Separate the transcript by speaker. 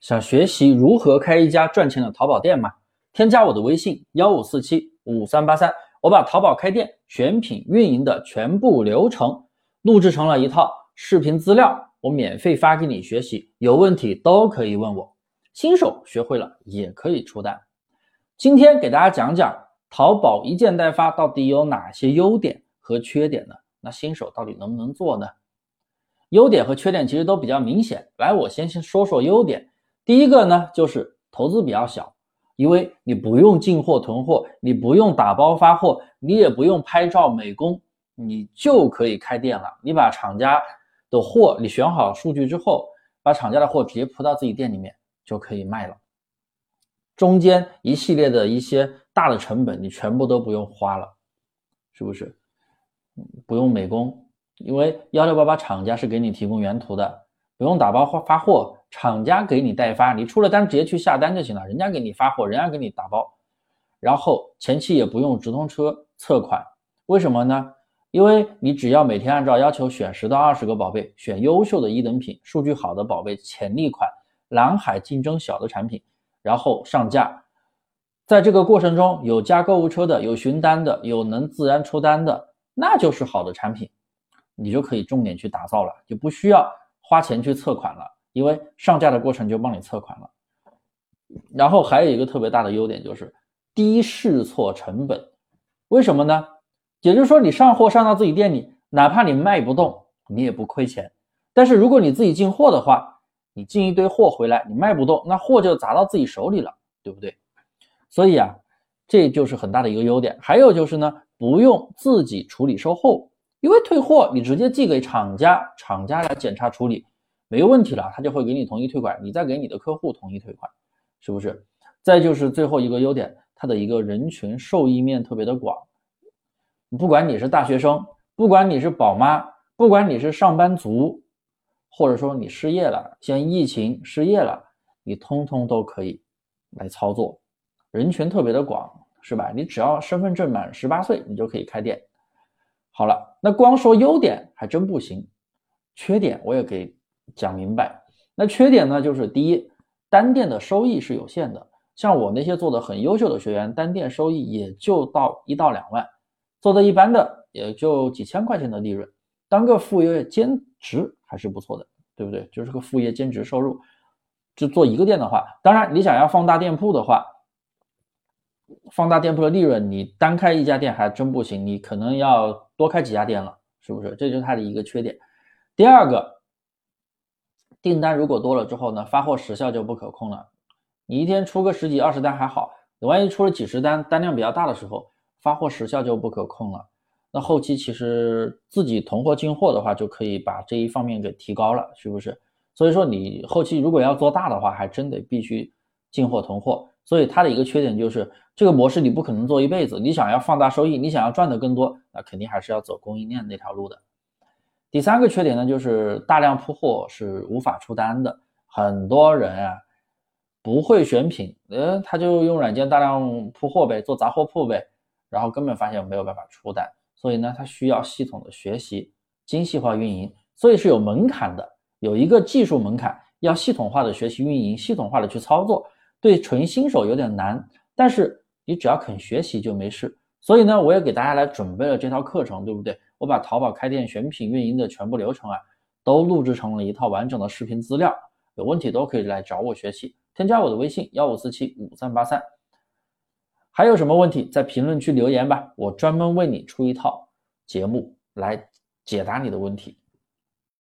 Speaker 1: 想学习如何开一家赚钱的淘宝店吗？添加我的微信幺五四七五三八三，我把淘宝开店、选品、运营的全部流程录制成了一套视频资料，我免费发给你学习，有问题都可以问我。新手学会了也可以出单。今天给大家讲讲淘宝一件代发到底有哪些优点和缺点呢？那新手到底能不能做呢？优点和缺点其实都比较明显。来，我先先说说优点。第一个呢，就是投资比较小，因为你不用进货囤货，你不用打包发货，你也不用拍照美工，你就可以开店了。你把厂家的货，你选好数据之后，把厂家的货直接铺到自己店里面就可以卖了。中间一系列的一些大的成本，你全部都不用花了，是不是？不用美工，因为幺六八八厂家是给你提供原图的，不用打包发发货。厂家给你代发，你出了单直接去下单就行了，人家给你发货，人家给你打包，然后前期也不用直通车测款，为什么呢？因为你只要每天按照要求选十到二十个宝贝，选优秀的一等品、数据好的宝贝、潜力款、蓝海竞争小的产品，然后上架，在这个过程中有加购物车的，有询单的，有能自然出单的，那就是好的产品，你就可以重点去打造了，就不需要花钱去测款了。因为上架的过程就帮你测款了，然后还有一个特别大的优点就是低试错成本，为什么呢？也就是说你上货上到自己店里，哪怕你卖不动，你也不亏钱。但是如果你自己进货的话，你进一堆货回来，你卖不动，那货就砸到自己手里了，对不对？所以啊，这就是很大的一个优点。还有就是呢，不用自己处理售后，因为退货你直接寄给厂家，厂家来检查处理。没问题了，他就会给你统一退款，你再给你的客户统一退款，是不是？再就是最后一个优点，它的一个人群受益面特别的广，不管你是大学生，不管你是宝妈，不管你是上班族，或者说你失业了，像疫情失业了，你通通都可以来操作，人群特别的广，是吧？你只要身份证满十八岁，你就可以开店。好了，那光说优点还真不行，缺点我也给。讲明白，那缺点呢？就是第一，单店的收益是有限的。像我那些做的很优秀的学员，单店收益也就到一到两万，做的一般的也就几千块钱的利润。当个副业兼职还是不错的，对不对？就是个副业兼职收入。就做一个店的话，当然你想要放大店铺的话，放大店铺的利润，你单开一家店还真不行，你可能要多开几家店了，是不是？这就是它的一个缺点。第二个。订单如果多了之后呢，发货时效就不可控了。你一天出个十几二十单还好，你万一出了几十单，单量比较大的时候，发货时效就不可控了。那后期其实自己囤货进货的话，就可以把这一方面给提高了，是不是？所以说你后期如果要做大的话，还真得必须进货囤货。所以它的一个缺点就是这个模式你不可能做一辈子。你想要放大收益，你想要赚的更多，那肯定还是要走供应链那条路的。第三个缺点呢，就是大量铺货是无法出单的。很多人啊不会选品，呃，他就用软件大量铺货呗，做杂货铺呗，然后根本发现没有办法出单。所以呢，他需要系统的学习，精细化运营，所以是有门槛的，有一个技术门槛，要系统化的学习运营，系统化的去操作。对纯新手有点难，但是你只要肯学习就没事。所以呢，我也给大家来准备了这套课程，对不对？我把淘宝开店选品运营的全部流程啊，都录制成了一套完整的视频资料，有问题都可以来找我学习。添加我的微信幺五四七五三八三，还有什么问题在评论区留言吧，我专门为你出一套节目来解答你的问题。